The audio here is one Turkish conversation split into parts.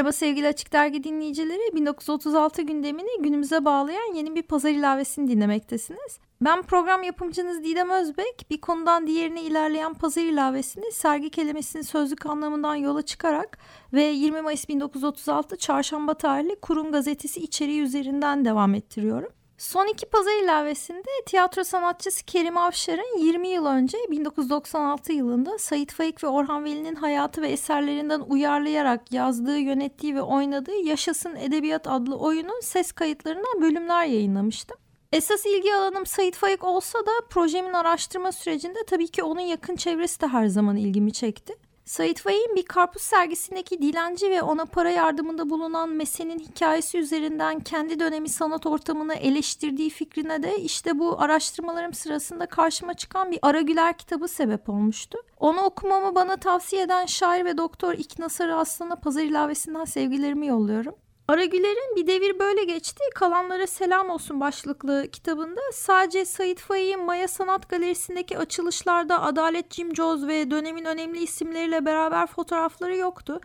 Merhaba sevgili Açık Dergi dinleyicileri. 1936 gündemini günümüze bağlayan yeni bir pazar ilavesini dinlemektesiniz. Ben program yapımcınız Didem Özbek. Bir konudan diğerine ilerleyen pazar ilavesini sergi kelimesinin sözlük anlamından yola çıkarak ve 20 Mayıs 1936 Çarşamba tarihli Kurum Gazetesi içeriği üzerinden devam ettiriyorum. Son iki pazar ilavesinde tiyatro sanatçısı Kerim Avşar'ın 20 yıl önce 1996 yılında Sait Faik ve Orhan Veli'nin hayatı ve eserlerinden uyarlayarak yazdığı, yönettiği ve oynadığı Yaşasın Edebiyat adlı oyunun ses kayıtlarından bölümler yayınlamıştım. Esas ilgi alanım Sait Faik olsa da projemin araştırma sürecinde tabii ki onun yakın çevresi de her zaman ilgimi çekti. Sait Faik'in bir karpuz sergisindeki dilenci ve ona para yardımında bulunan Mesen'in hikayesi üzerinden kendi dönemi sanat ortamını eleştirdiği fikrine de işte bu araştırmalarım sırasında karşıma çıkan bir Ara Güler kitabı sebep olmuştu. Onu okumamı bana tavsiye eden şair ve doktor İkna Sarı Aslan'a pazar ilavesinden sevgilerimi yolluyorum. Aragüler'in Bir Devir Böyle Geçti Kalanlara Selam Olsun başlıklı kitabında sadece Sait Faik'in Maya Sanat Galerisi'ndeki açılışlarda Adalet Cimcoz ve dönemin önemli isimleriyle beraber fotoğrafları yoktu.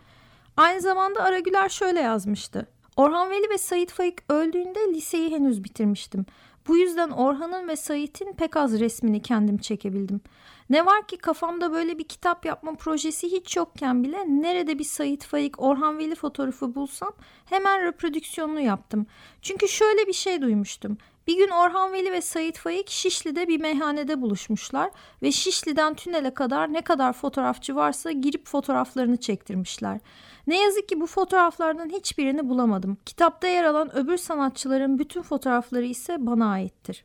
Aynı zamanda Aragüler şöyle yazmıştı. Orhan Veli ve Sait Faik öldüğünde liseyi henüz bitirmiştim. Bu yüzden Orhan'ın ve Sait'in pek az resmini kendim çekebildim. Ne var ki kafamda böyle bir kitap yapma projesi hiç yokken bile nerede bir Sait Faik, Orhan Veli fotoğrafı bulsam hemen reprodüksiyonunu yaptım. Çünkü şöyle bir şey duymuştum. Bir gün Orhan Veli ve Sait Faik Şişli'de bir meyhanede buluşmuşlar ve Şişli'den tünele kadar ne kadar fotoğrafçı varsa girip fotoğraflarını çektirmişler. Ne yazık ki bu fotoğraflardan hiçbirini bulamadım. Kitapta yer alan öbür sanatçıların bütün fotoğrafları ise bana aittir.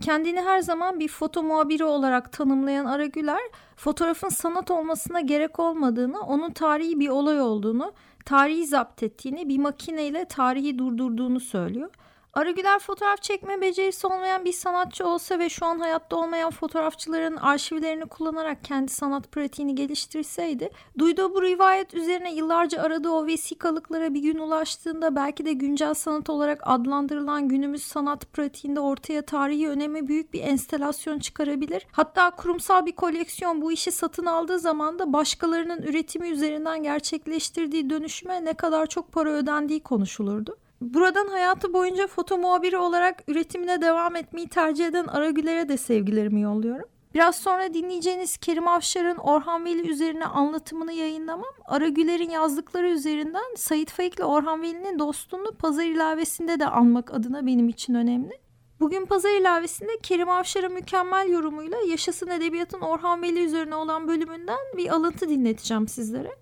Kendini her zaman bir foto muhabiri olarak tanımlayan Aragüler, fotoğrafın sanat olmasına gerek olmadığını, onun tarihi bir olay olduğunu, tarihi zapt ettiğini, bir makineyle tarihi durdurduğunu söylüyor. Aragüler fotoğraf çekme becerisi olmayan bir sanatçı olsa ve şu an hayatta olmayan fotoğrafçıların arşivlerini kullanarak kendi sanat pratiğini geliştirseydi, duyduğu bu rivayet üzerine yıllarca aradığı o vesikalıklara bir gün ulaştığında belki de güncel sanat olarak adlandırılan günümüz sanat pratiğinde ortaya tarihi önemi büyük bir enstelasyon çıkarabilir. Hatta kurumsal bir koleksiyon bu işi satın aldığı zaman da başkalarının üretimi üzerinden gerçekleştirdiği dönüşüme ne kadar çok para ödendiği konuşulurdu. Buradan hayatı boyunca foto muhabiri olarak üretimine devam etmeyi tercih eden Aragüler'e de sevgilerimi yolluyorum. Biraz sonra dinleyeceğiniz Kerim Afşar'ın Orhan Veli üzerine anlatımını yayınlamam, Aragüler'in yazdıkları üzerinden Sait Faik ile Orhan Veli'nin dostluğunu pazar ilavesinde de anmak adına benim için önemli. Bugün pazar ilavesinde Kerim Avşar'ın mükemmel yorumuyla Yaşasın Edebiyat'ın Orhan Veli üzerine olan bölümünden bir alıntı dinleteceğim sizlere.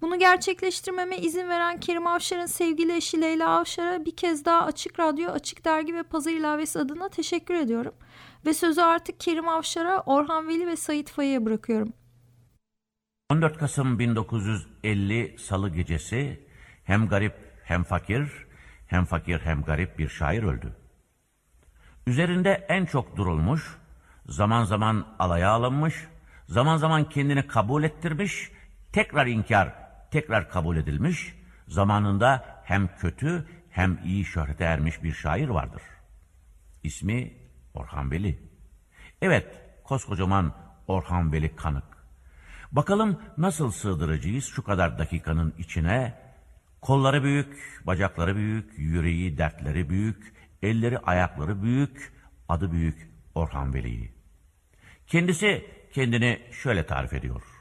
Bunu gerçekleştirmeme izin veren Kerim Avşar'ın sevgili eşi Leyla Avşar'a bir kez daha Açık Radyo, Açık Dergi ve Pazar İlavesi adına teşekkür ediyorum. Ve sözü artık Kerim Avşar'a, Orhan Veli ve Sait Faik'e bırakıyorum. 14 Kasım 1950 Salı gecesi hem garip hem fakir, hem fakir hem garip bir şair öldü. Üzerinde en çok durulmuş, zaman zaman alaya alınmış, zaman zaman kendini kabul ettirmiş, tekrar inkar tekrar kabul edilmiş, zamanında hem kötü hem iyi şöhrete ermiş bir şair vardır. İsmi Orhan Veli. Evet, koskocaman Orhan Veli kanık. Bakalım nasıl sığdıracağız şu kadar dakikanın içine? Kolları büyük, bacakları büyük, yüreği, dertleri büyük, elleri, ayakları büyük, adı büyük Orhan Veli'yi. Kendisi kendini şöyle tarif ediyor.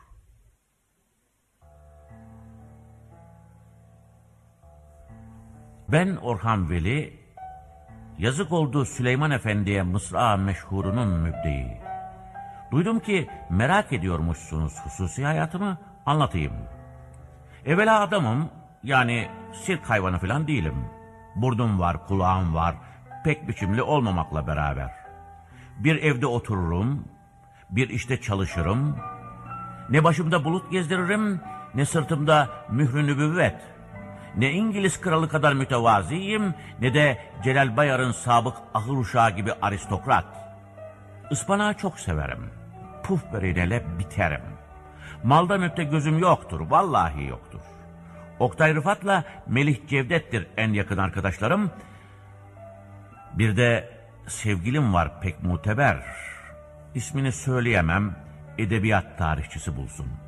Ben Orhan Veli, yazık oldu Süleyman Efendi'ye Mısra meşhurunun mübdeyi. Duydum ki merak ediyormuşsunuz hususi hayatımı anlatayım. Evvela adamım yani sirk hayvanı falan değilim. Burdum var, kulağım var, pek biçimli olmamakla beraber. Bir evde otururum, bir işte çalışırım, ne başımda bulut gezdiririm, ne sırtımda mührü nübüvvet.'' Ne İngiliz kralı kadar mütevaziyim ne de Celal Bayar'ın sabık ahır uşağı gibi aristokrat. Ispanağı çok severim. Puf böreğine biterim. Maldan öte gözüm yoktur, vallahi yoktur. Oktay Rıfat'la Melih Cevdet'tir en yakın arkadaşlarım. Bir de sevgilim var pek muteber. İsmini söyleyemem, edebiyat tarihçisi bulsun.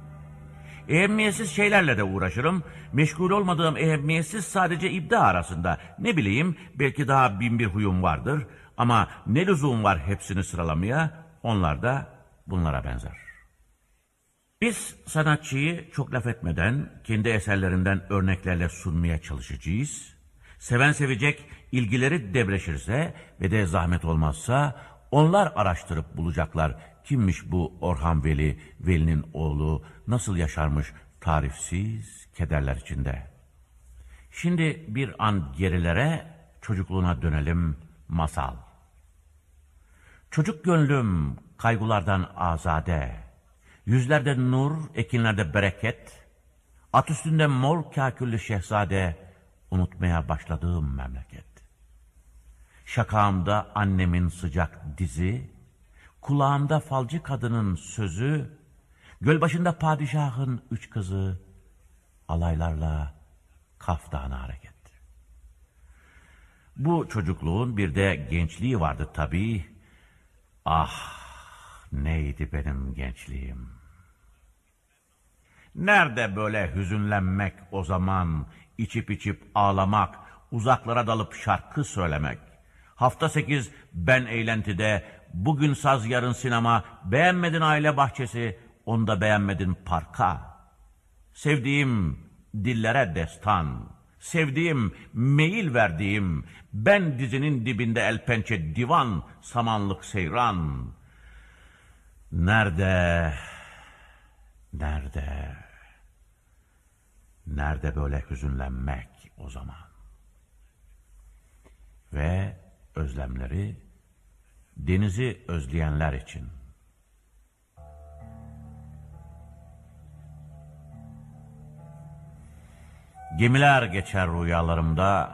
Ehemmiyetsiz şeylerle de uğraşırım. Meşgul olmadığım ehemmiyetsiz sadece ibda arasında. Ne bileyim belki daha bin bir huyum vardır. Ama ne lüzum var hepsini sıralamaya? Onlar da bunlara benzer. Biz sanatçıyı çok laf etmeden kendi eserlerinden örneklerle sunmaya çalışacağız. Seven sevecek ilgileri debreşirse ve de zahmet olmazsa onlar araştırıp bulacaklar kimmiş bu Orhan Veli, Veli'nin oğlu, nasıl yaşarmış tarifsiz kederler içinde. Şimdi bir an gerilere çocukluğuna dönelim masal. Çocuk gönlüm kaygılardan azade, yüzlerde nur, ekinlerde bereket, at üstünde mor kaküllü şehzade, unutmaya başladığım memleket. Şakağımda annemin sıcak dizi, kulağımda falcı kadının sözü, gölbaşında padişahın üç kızı, alaylarla Kaf Dağı'na hareket. Bu çocukluğun bir de gençliği vardı tabii. Ah neydi benim gençliğim. Nerede böyle hüzünlenmek o zaman, içip içip ağlamak, uzaklara dalıp şarkı söylemek. Hafta sekiz ben eğlentide, bugün saz yarın sinema, beğenmedin aile bahçesi, onu da beğenmedin parka. Sevdiğim dillere destan, sevdiğim meyil verdiğim, ben dizinin dibinde el pençe divan, samanlık seyran. Nerede, nerede, nerede böyle hüzünlenmek o zaman? Ve özlemleri denizi özleyenler için. Gemiler geçer rüyalarımda,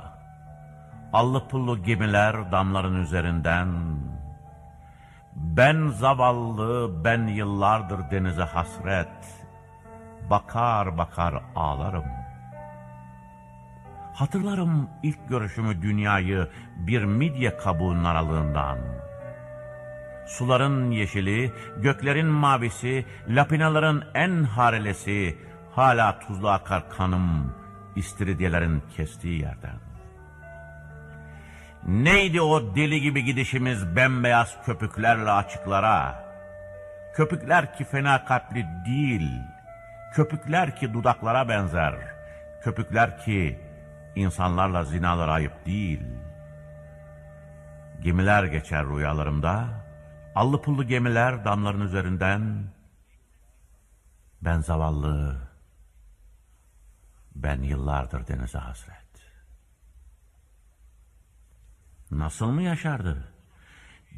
allı pullu gemiler damların üzerinden. Ben zavallı, ben yıllardır denize hasret, bakar bakar ağlarım. Hatırlarım ilk görüşümü dünyayı bir midye kabuğunun aralığından. Suların yeşili, göklerin mavisi, lapinaların en harelesi, hala tuzlu akar kanım, istiridyelerin kestiği yerden. Neydi o deli gibi gidişimiz bembeyaz köpüklerle açıklara? Köpükler ki fena kalpli değil, köpükler ki dudaklara benzer, köpükler ki insanlarla zinalar ayıp değil. Gemiler geçer rüyalarımda, allı pullu gemiler damların üzerinden. Ben zavallı, ben yıllardır denize hasret. Nasıl mı yaşardı?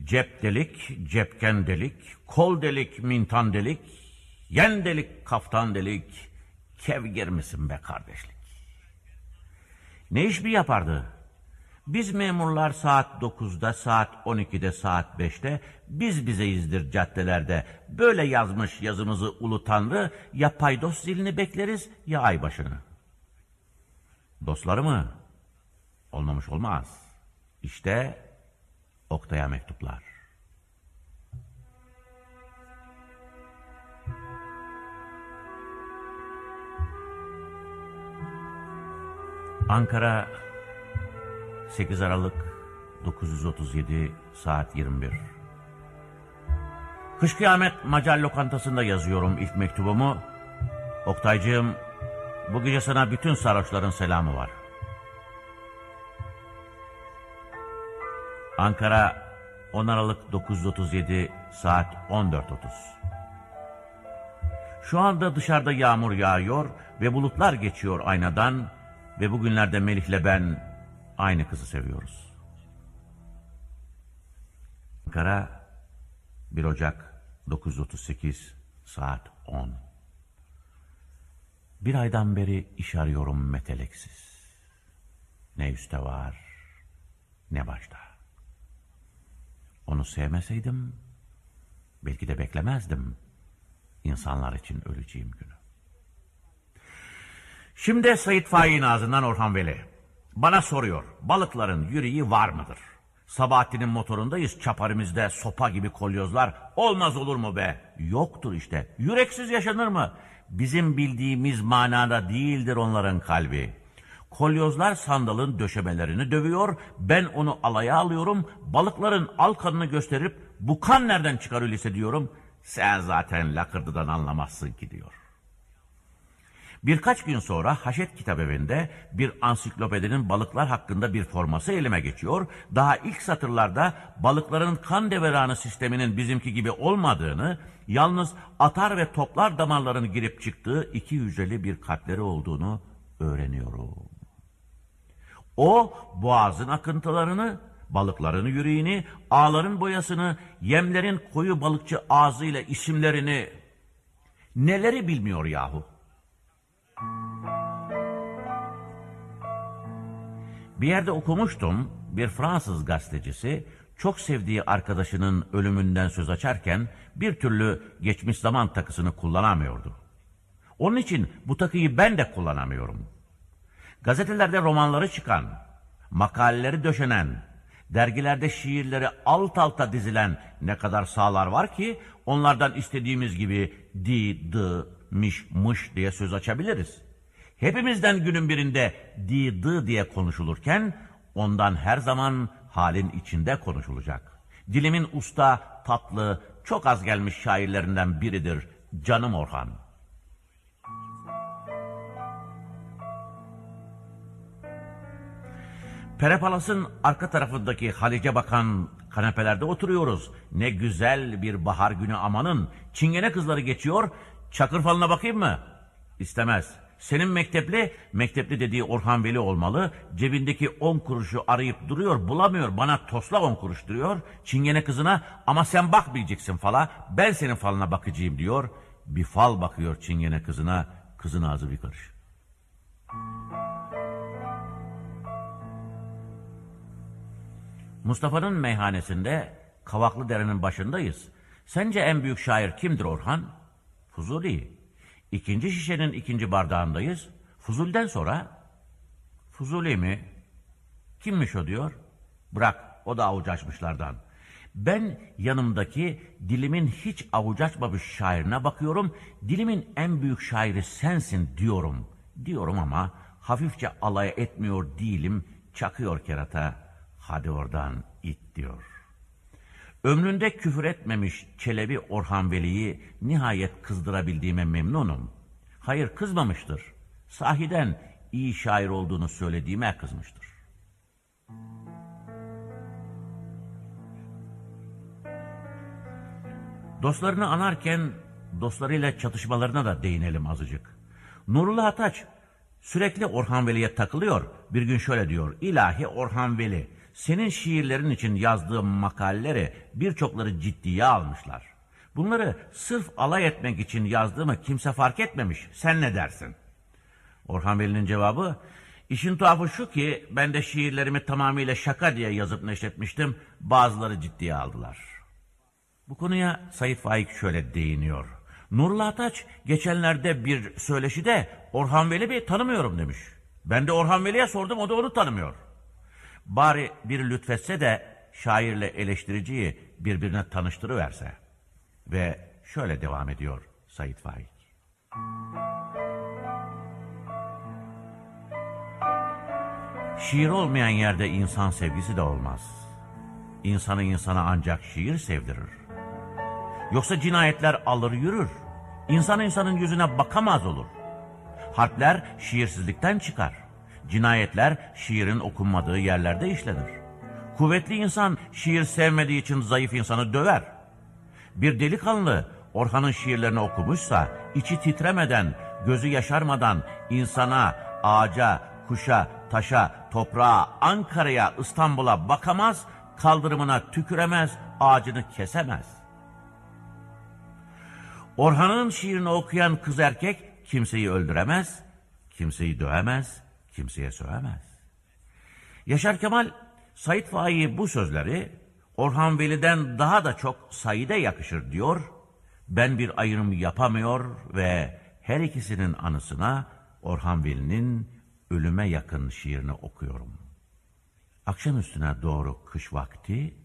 Cep delik, cepken delik, kol delik, mintan delik, yen delik, kaftan delik, kevgir misin be kardeşlik? Ne iş bir yapardı? Biz memurlar saat 9'da, saat 12'de, saat 5'te biz bizeyizdir caddelerde. Böyle yazmış yazımızı ulu tanrı ya paydos zilini bekleriz ya aybaşını. Dostları mı? Olmamış olmaz. İşte Oktay'a mektuplar. Ankara 8 Aralık 937 saat 21 Kış Kıyamet Macal Lokantası'nda yazıyorum ilk mektubumu. Oktaycığım bu gece sana bütün sarhoşların selamı var. Ankara 10 Aralık 937 saat 14.30 Şu anda dışarıda yağmur yağıyor ve bulutlar geçiyor aynadan ve bugünlerde Melih'le ben aynı kızı seviyoruz. Ankara 1 Ocak 938 saat 10 Bir aydan beri iş arıyorum meteleksiz. Ne üstte var, ne başta. Onu sevmeseydim, belki de beklemezdim insanlar için öleceğim günü. Şimdi Sayit Faik'in ağzından Orhan Veli. Bana soruyor, balıkların yüreği var mıdır? Sabahattin'in motorundayız, çaparimizde sopa gibi kolyozlar. Olmaz olur mu be? Yoktur işte. Yüreksiz yaşanır mı? Bizim bildiğimiz manada değildir onların kalbi. Kolyozlar sandalın döşemelerini dövüyor, ben onu alaya alıyorum, balıkların al kanını gösterip bu kan nereden çıkar öyleyse diyorum. Sen zaten lakırdıdan anlamazsın ki diyor. Birkaç gün sonra Haşet Kitabevinde bir ansiklopedinin balıklar hakkında bir forması elime geçiyor. Daha ilk satırlarda balıkların kan deveranı sisteminin bizimki gibi olmadığını, yalnız atar ve toplar damarların girip çıktığı iki hücreli bir kalpleri olduğunu öğreniyorum. O boğazın akıntılarını, balıkların yüreğini, ağların boyasını, yemlerin koyu balıkçı ağzıyla isimlerini neleri bilmiyor yahu? Bir yerde okumuştum, bir Fransız gazetecisi çok sevdiği arkadaşının ölümünden söz açarken bir türlü geçmiş zaman takısını kullanamıyordu. Onun için bu takıyı ben de kullanamıyorum. Gazetelerde romanları çıkan, makaleleri döşenen, dergilerde şiirleri alt alta dizilen ne kadar sağlar var ki onlardan istediğimiz gibi di, dı, miş, mış diye söz açabiliriz. Hepimizden günün birinde di, diye konuşulurken ondan her zaman halin içinde konuşulacak. Dilimin usta, tatlı, çok az gelmiş şairlerinden biridir canım Orhan. Perepalas'ın arka tarafındaki Halice bakan kanepelerde oturuyoruz. Ne güzel bir bahar günü amanın. Çingene kızları geçiyor. Çakır falına bakayım mı? İstemez. Senin mektepli, mektepli dediği Orhan Veli olmalı. Cebindeki on kuruşu arayıp duruyor, bulamıyor. Bana tosla on kuruş duruyor. Çingene kızına ama sen bakmayacaksın fala. Ben senin falına bakacağım diyor. Bir fal bakıyor çingene kızına. Kızın ağzı bir karış. Mustafa'nın meyhanesinde Kavaklı Dere'nin başındayız. Sence en büyük şair kimdir Orhan? Fuzuli. İkinci şişenin ikinci bardağındayız. Fuzul'den sonra Fuzuli mi? Kimmiş o diyor? Bırak o da avuç açmışlardan. Ben yanımdaki dilimin hiç avuç açmamış şairine bakıyorum. Dilimin en büyük şairi sensin diyorum. Diyorum ama hafifçe alay etmiyor değilim. Çakıyor kerata. Hadi oradan it diyor. Ömründe küfür etmemiş Çelebi Orhan Veli'yi nihayet kızdırabildiğime memnunum. Hayır kızmamıştır. Sahiden iyi şair olduğunu söylediğime kızmıştır. Dostlarını anarken dostlarıyla çatışmalarına da değinelim azıcık. Nurullah Ataç sürekli Orhan Veli'ye takılıyor. Bir gün şöyle diyor. İlahi Orhan Veli senin şiirlerin için yazdığım makaleleri birçokları ciddiye almışlar. Bunları sırf alay etmek için yazdığımı kimse fark etmemiş. Sen ne dersin? Orhan Veli'nin cevabı, işin tuhafı şu ki ben de şiirlerimi tamamıyla şaka diye yazıp neşretmiştim. Bazıları ciddiye aldılar. Bu konuya Sayit Faik şöyle değiniyor. Nurullah Ataç geçenlerde bir söyleşide Orhan Veli Bey tanımıyorum demiş. Ben de Orhan Veli'ye sordum o da onu tanımıyor. Bari bir lütfetse de şairle eleştiriciyi birbirine tanıştırıverse. Ve şöyle devam ediyor Said Faik. Şiir olmayan yerde insan sevgisi de olmaz. İnsanı insana ancak şiir sevdirir. Yoksa cinayetler alır yürür. İnsan insanın yüzüne bakamaz olur. Harpler şiirsizlikten çıkar. Cinayetler şiirin okunmadığı yerlerde işlenir. Kuvvetli insan şiir sevmediği için zayıf insanı döver. Bir delikanlı Orhan'ın şiirlerini okumuşsa içi titremeden, gözü yaşarmadan insana, ağaca, kuşa, taşa, toprağa, Ankara'ya, İstanbul'a bakamaz, kaldırımına tüküremez, ağacını kesemez. Orhan'ın şiirini okuyan kız erkek kimseyi öldüremez, kimseyi dövemez, kimseye sövemez. Yaşar Kemal, Said Faik'i bu sözleri Orhan Veli'den daha da çok Said'e yakışır diyor. Ben bir ayrım yapamıyor ve her ikisinin anısına Orhan Veli'nin ölüme yakın şiirini okuyorum. Akşam üstüne doğru kış vakti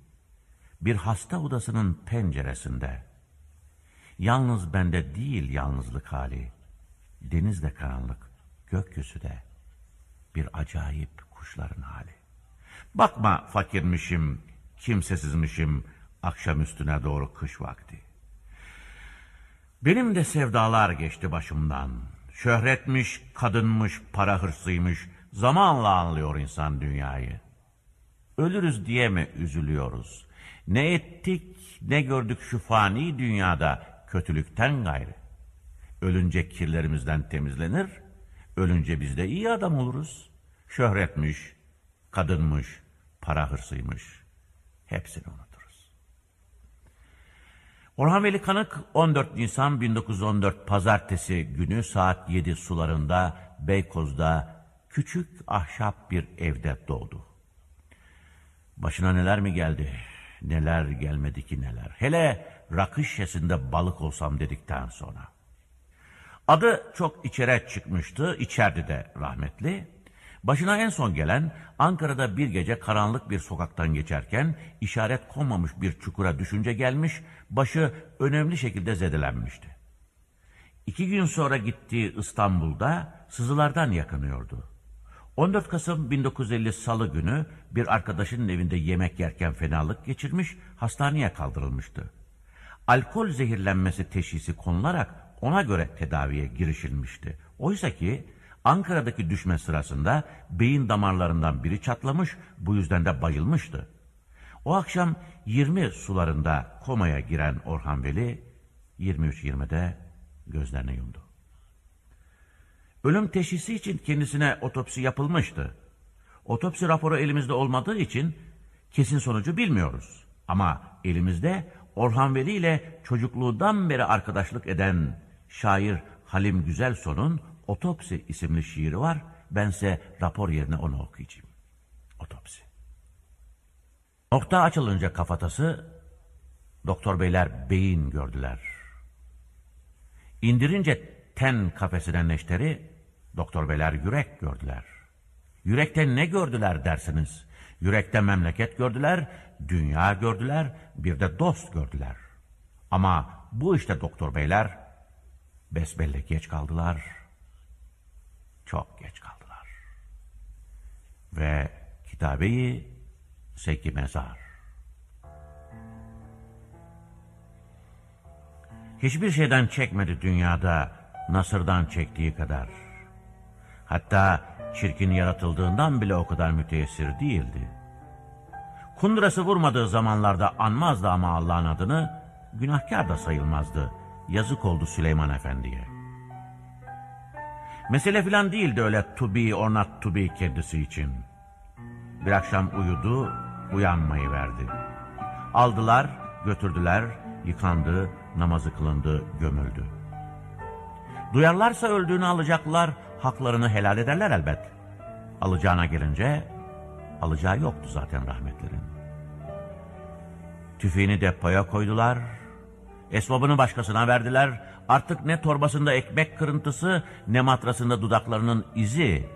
bir hasta odasının penceresinde yalnız bende değil yalnızlık hali deniz de karanlık gökyüzü de bir acayip kuşların hali. Bakma fakirmişim, kimsesizmişim akşam üstüne doğru kış vakti. Benim de sevdalar geçti başımdan. Şöhretmiş, kadınmış, para hırsıymış. Zamanla anlıyor insan dünyayı. Ölürüz diye mi üzülüyoruz? Ne ettik, ne gördük şu fani dünyada kötülükten gayrı. Ölünce kirlerimizden temizlenir, ölünce biz de iyi adam oluruz. Şöhretmiş, kadınmış, para hırsıymış. Hepsini unuturuz. Orhan Veli Kanık 14 Nisan 1914 Pazartesi günü saat 7 sularında Beykoz'da küçük ahşap bir evde doğdu. Başına neler mi geldi? Neler gelmedi ki neler. Hele rakı şişesinde balık olsam dedikten sonra. Adı çok içere çıkmıştı, içerdi de rahmetli. Başına en son gelen Ankara'da bir gece karanlık bir sokaktan geçerken işaret konmamış bir çukura düşünce gelmiş, başı önemli şekilde zedelenmişti. İki gün sonra gittiği İstanbul'da sızılardan yakınıyordu. 14 Kasım 1950 Salı günü bir arkadaşının evinde yemek yerken fenalık geçirmiş, hastaneye kaldırılmıştı. Alkol zehirlenmesi teşhisi konularak ona göre tedaviye girişilmişti. Oysa ki Ankara'daki düşme sırasında beyin damarlarından biri çatlamış, bu yüzden de bayılmıştı. O akşam 20 sularında komaya giren Orhan Veli 23.20'de gözlerini yumdu. Ölüm teşhisi için kendisine otopsi yapılmıştı. Otopsi raporu elimizde olmadığı için kesin sonucu bilmiyoruz. Ama elimizde Orhan Veli ile çocukluğundan beri arkadaşlık eden şair Halim Güzelson'un Otopsi isimli şiiri var. Bense rapor yerine onu okuyacağım. Otopsi. Nokta açılınca kafatası, doktor beyler beyin gördüler. İndirince ten kafesine neşteri, doktor beyler yürek gördüler. Yürekte ne gördüler dersiniz? Yürekte memleket gördüler, dünya gördüler, bir de dost gördüler. Ama bu işte doktor beyler besbelle geç kaldılar. Çok geç kaldılar. Ve kitabeyi seki mezar. Hiçbir şeyden çekmedi dünyada Nasır'dan çektiği kadar. Hatta çirkin yaratıldığından bile o kadar müteessir değildi. Kundurası vurmadığı zamanlarda anmazdı ama Allah'ın adını, günahkar da sayılmazdı. Yazık oldu Süleyman Efendi'ye. Mesele filan değildi öyle to be or not to be kendisi için. Bir akşam uyudu, uyanmayı verdi. Aldılar, götürdüler, yıkandı, namazı kılındı, gömüldü. Duyarlarsa öldüğünü alacaklar, haklarını helal ederler elbet. Alacağına gelince, alacağı yoktu zaten rahmetlerin. Tüfeğini depoya koydular, esbabını başkasına verdiler, artık ne torbasında ekmek kırıntısı, ne matrasında dudaklarının izi.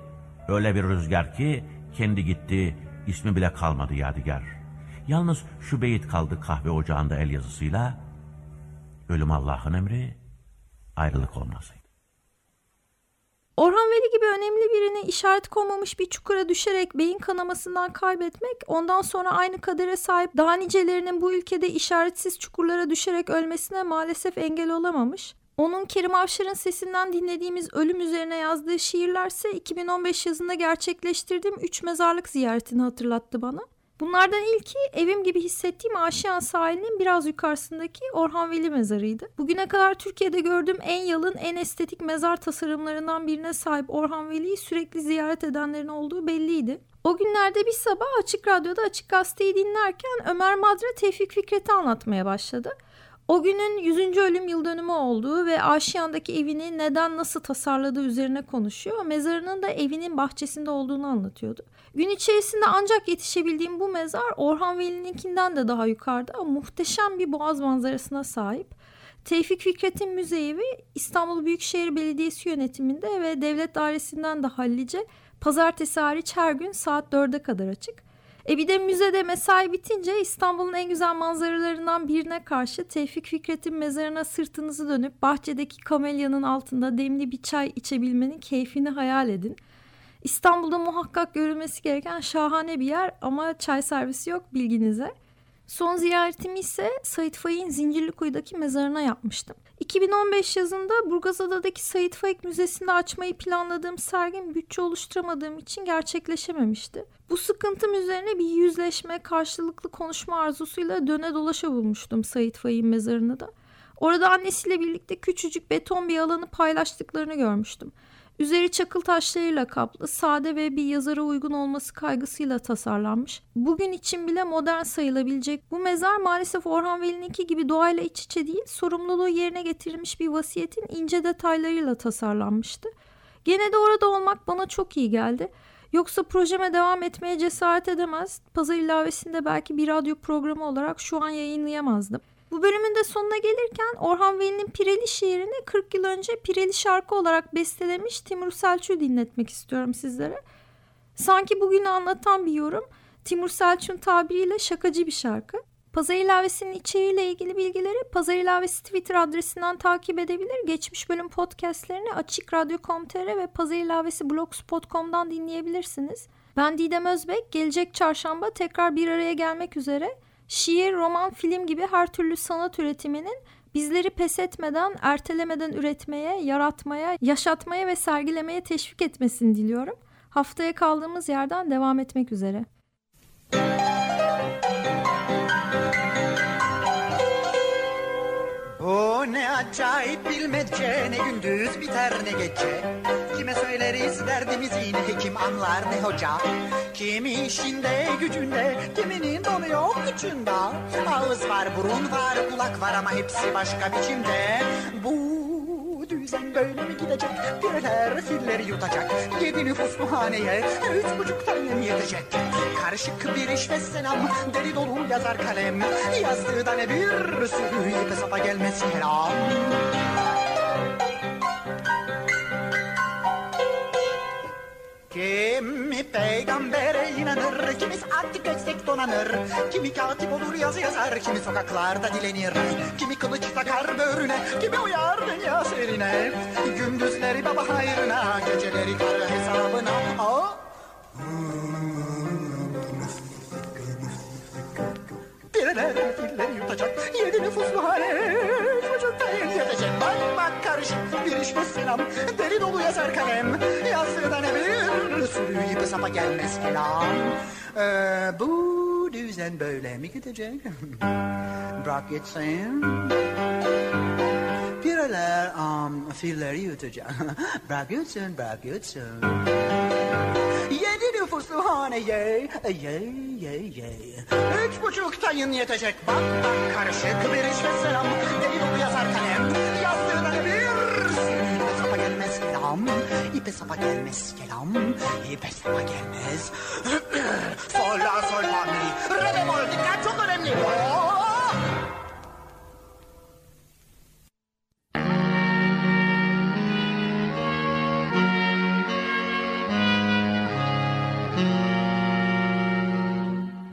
Öyle bir rüzgar ki, kendi gitti, ismi bile kalmadı yadigar. Yalnız şu beyit kaldı kahve ocağında el yazısıyla, ölüm Allah'ın emri, ayrılık olmasın. Orhan Veli gibi önemli birine işaret konmamış bir çukura düşerek beyin kanamasından kaybetmek, ondan sonra aynı kadere sahip daha nicelerinin bu ülkede işaretsiz çukurlara düşerek ölmesine maalesef engel olamamış. Onun Kerim Avşar'ın sesinden dinlediğimiz ölüm üzerine yazdığı şiirlerse 2015 yazında gerçekleştirdiğim 3 mezarlık ziyaretini hatırlattı bana. Bunlardan ilki evim gibi hissettiğim Aşiyan sahilinin biraz yukarısındaki Orhan Veli mezarıydı. Bugüne kadar Türkiye'de gördüğüm en yalın, en estetik mezar tasarımlarından birine sahip Orhan Veli'yi sürekli ziyaret edenlerin olduğu belliydi. O günlerde bir sabah Açık Radyo'da Açık Gazete'yi dinlerken Ömer Madre Tevfik Fikret'i anlatmaya başladı. O günün 100. ölüm yıl dönümü olduğu ve Aşiyan'daki evini neden nasıl tasarladığı üzerine konuşuyor. Mezarının da evinin bahçesinde olduğunu anlatıyordu. Gün içerisinde ancak yetişebildiğim bu mezar Orhan Veli'ninkinden de daha yukarıda muhteşem bir boğaz manzarasına sahip. Tevfik Fikret'in müzeyi İstanbul Büyükşehir Belediyesi yönetiminde ve devlet dairesinden de hallice pazartesi hariç her gün saat 4'e kadar açık. E bir de müzede mesai bitince İstanbul'un en güzel manzaralarından birine karşı Tevfik Fikret'in mezarına sırtınızı dönüp bahçedeki kamelyanın altında demli bir çay içebilmenin keyfini hayal edin. İstanbul'da muhakkak görülmesi gereken şahane bir yer ama çay servisi yok bilginize. Son ziyaretimi ise Sait Faik'in Zincirlikuyu'daki mezarına yapmıştım. 2015 yazında Burgazada'daki Sait Faik Müzesi'nde açmayı planladığım sergim bütçe oluşturamadığım için gerçekleşememişti. Bu sıkıntım üzerine bir yüzleşme, karşılıklı konuşma arzusuyla döne dolaşa bulmuştum Sait Faik'in mezarını da. Orada annesiyle birlikte küçücük beton bir alanı paylaştıklarını görmüştüm. Üzeri çakıl taşlarıyla kaplı, sade ve bir yazara uygun olması kaygısıyla tasarlanmış. Bugün için bile modern sayılabilecek bu mezar maalesef Orhan Veli'ninki gibi doğayla iç içe değil, sorumluluğu yerine getirilmiş bir vasiyetin ince detaylarıyla tasarlanmıştı. Gene de orada olmak bana çok iyi geldi. Yoksa projeme devam etmeye cesaret edemez, pazar ilavesinde belki bir radyo programı olarak şu an yayınlayamazdım. Bu bölümün de sonuna gelirken Orhan Veli'nin Pireli şiirini 40 yıl önce Pireli şarkı olarak bestelemiş Timur Selçuk'u dinletmek istiyorum sizlere. Sanki bugünü anlatan bir yorum. Timur Selçuk'un tabiriyle şakacı bir şarkı. Pazar ilavesinin içeriğiyle ilgili bilgileri Pazar ilavesi Twitter adresinden takip edebilir. Geçmiş bölüm podcastlerini Açık Radyo.com.tr ve Pazar ilavesi blogspot.com'dan dinleyebilirsiniz. Ben Didem Özbek. Gelecek çarşamba tekrar bir araya gelmek üzere. Şiir, roman, film gibi her türlü sanat üretiminin bizleri pes etmeden, ertelemeden üretmeye, yaratmaya, yaşatmaya ve sergilemeye teşvik etmesini diliyorum. Haftaya kaldığımız yerden devam etmek üzere. O ne acayip bilmece ne gündüz biter ne gece Kime söyleriz derdimizi ne hekim anlar ne hoca Kimi işinde gücünde kiminin donu yok gücünde Ağız var burun var kulak var ama hepsi başka biçimde Bu düzen böyle mi gidecek? Pireler filleri yutacak. Yedi nüfuslu haneye üç buçuk tanem yetecek. Karışık bir iş ve selam deli dolu yazar kalem. Yazdığı da ne bir sürü ipe sapa gelmez kelam. Kimi peygambere inanır, kimi artık etsek donanır. Kimi katip olur yazı yazar, kimi sokaklarda dilenir. Kimi kılıç takar böğrüne, kimi uyar dünya serine. Gündüzleri baba hayrına, geceleri kar hesabına. Aa! Filleri yutacak, yedi nüfuslu hane. Çocukta yetecek, bak bak karışık bir iş ve selam. Deri dolu yazar kalem, yazdığı da ne bir sürü ipi sapa gelmez kelam. Ee, bu düzen böyle mi gidecek? Bırak gitsin. Pireler um, filleri yutacak. bırak gitsin, bırak gitsin. Yedi nüfuslu haneye, ye ye ye. Üç buçuk tayın yetecek. Bak bak karışık bir iş ve selam. Deli dolu yazar kalem. Yazdığına bir ipe sapa gelmez kelam. İpe sapa gelmez kelam. İpe sapa gelmez. sol la sol la mi. Re bemol dikkat çok önemli.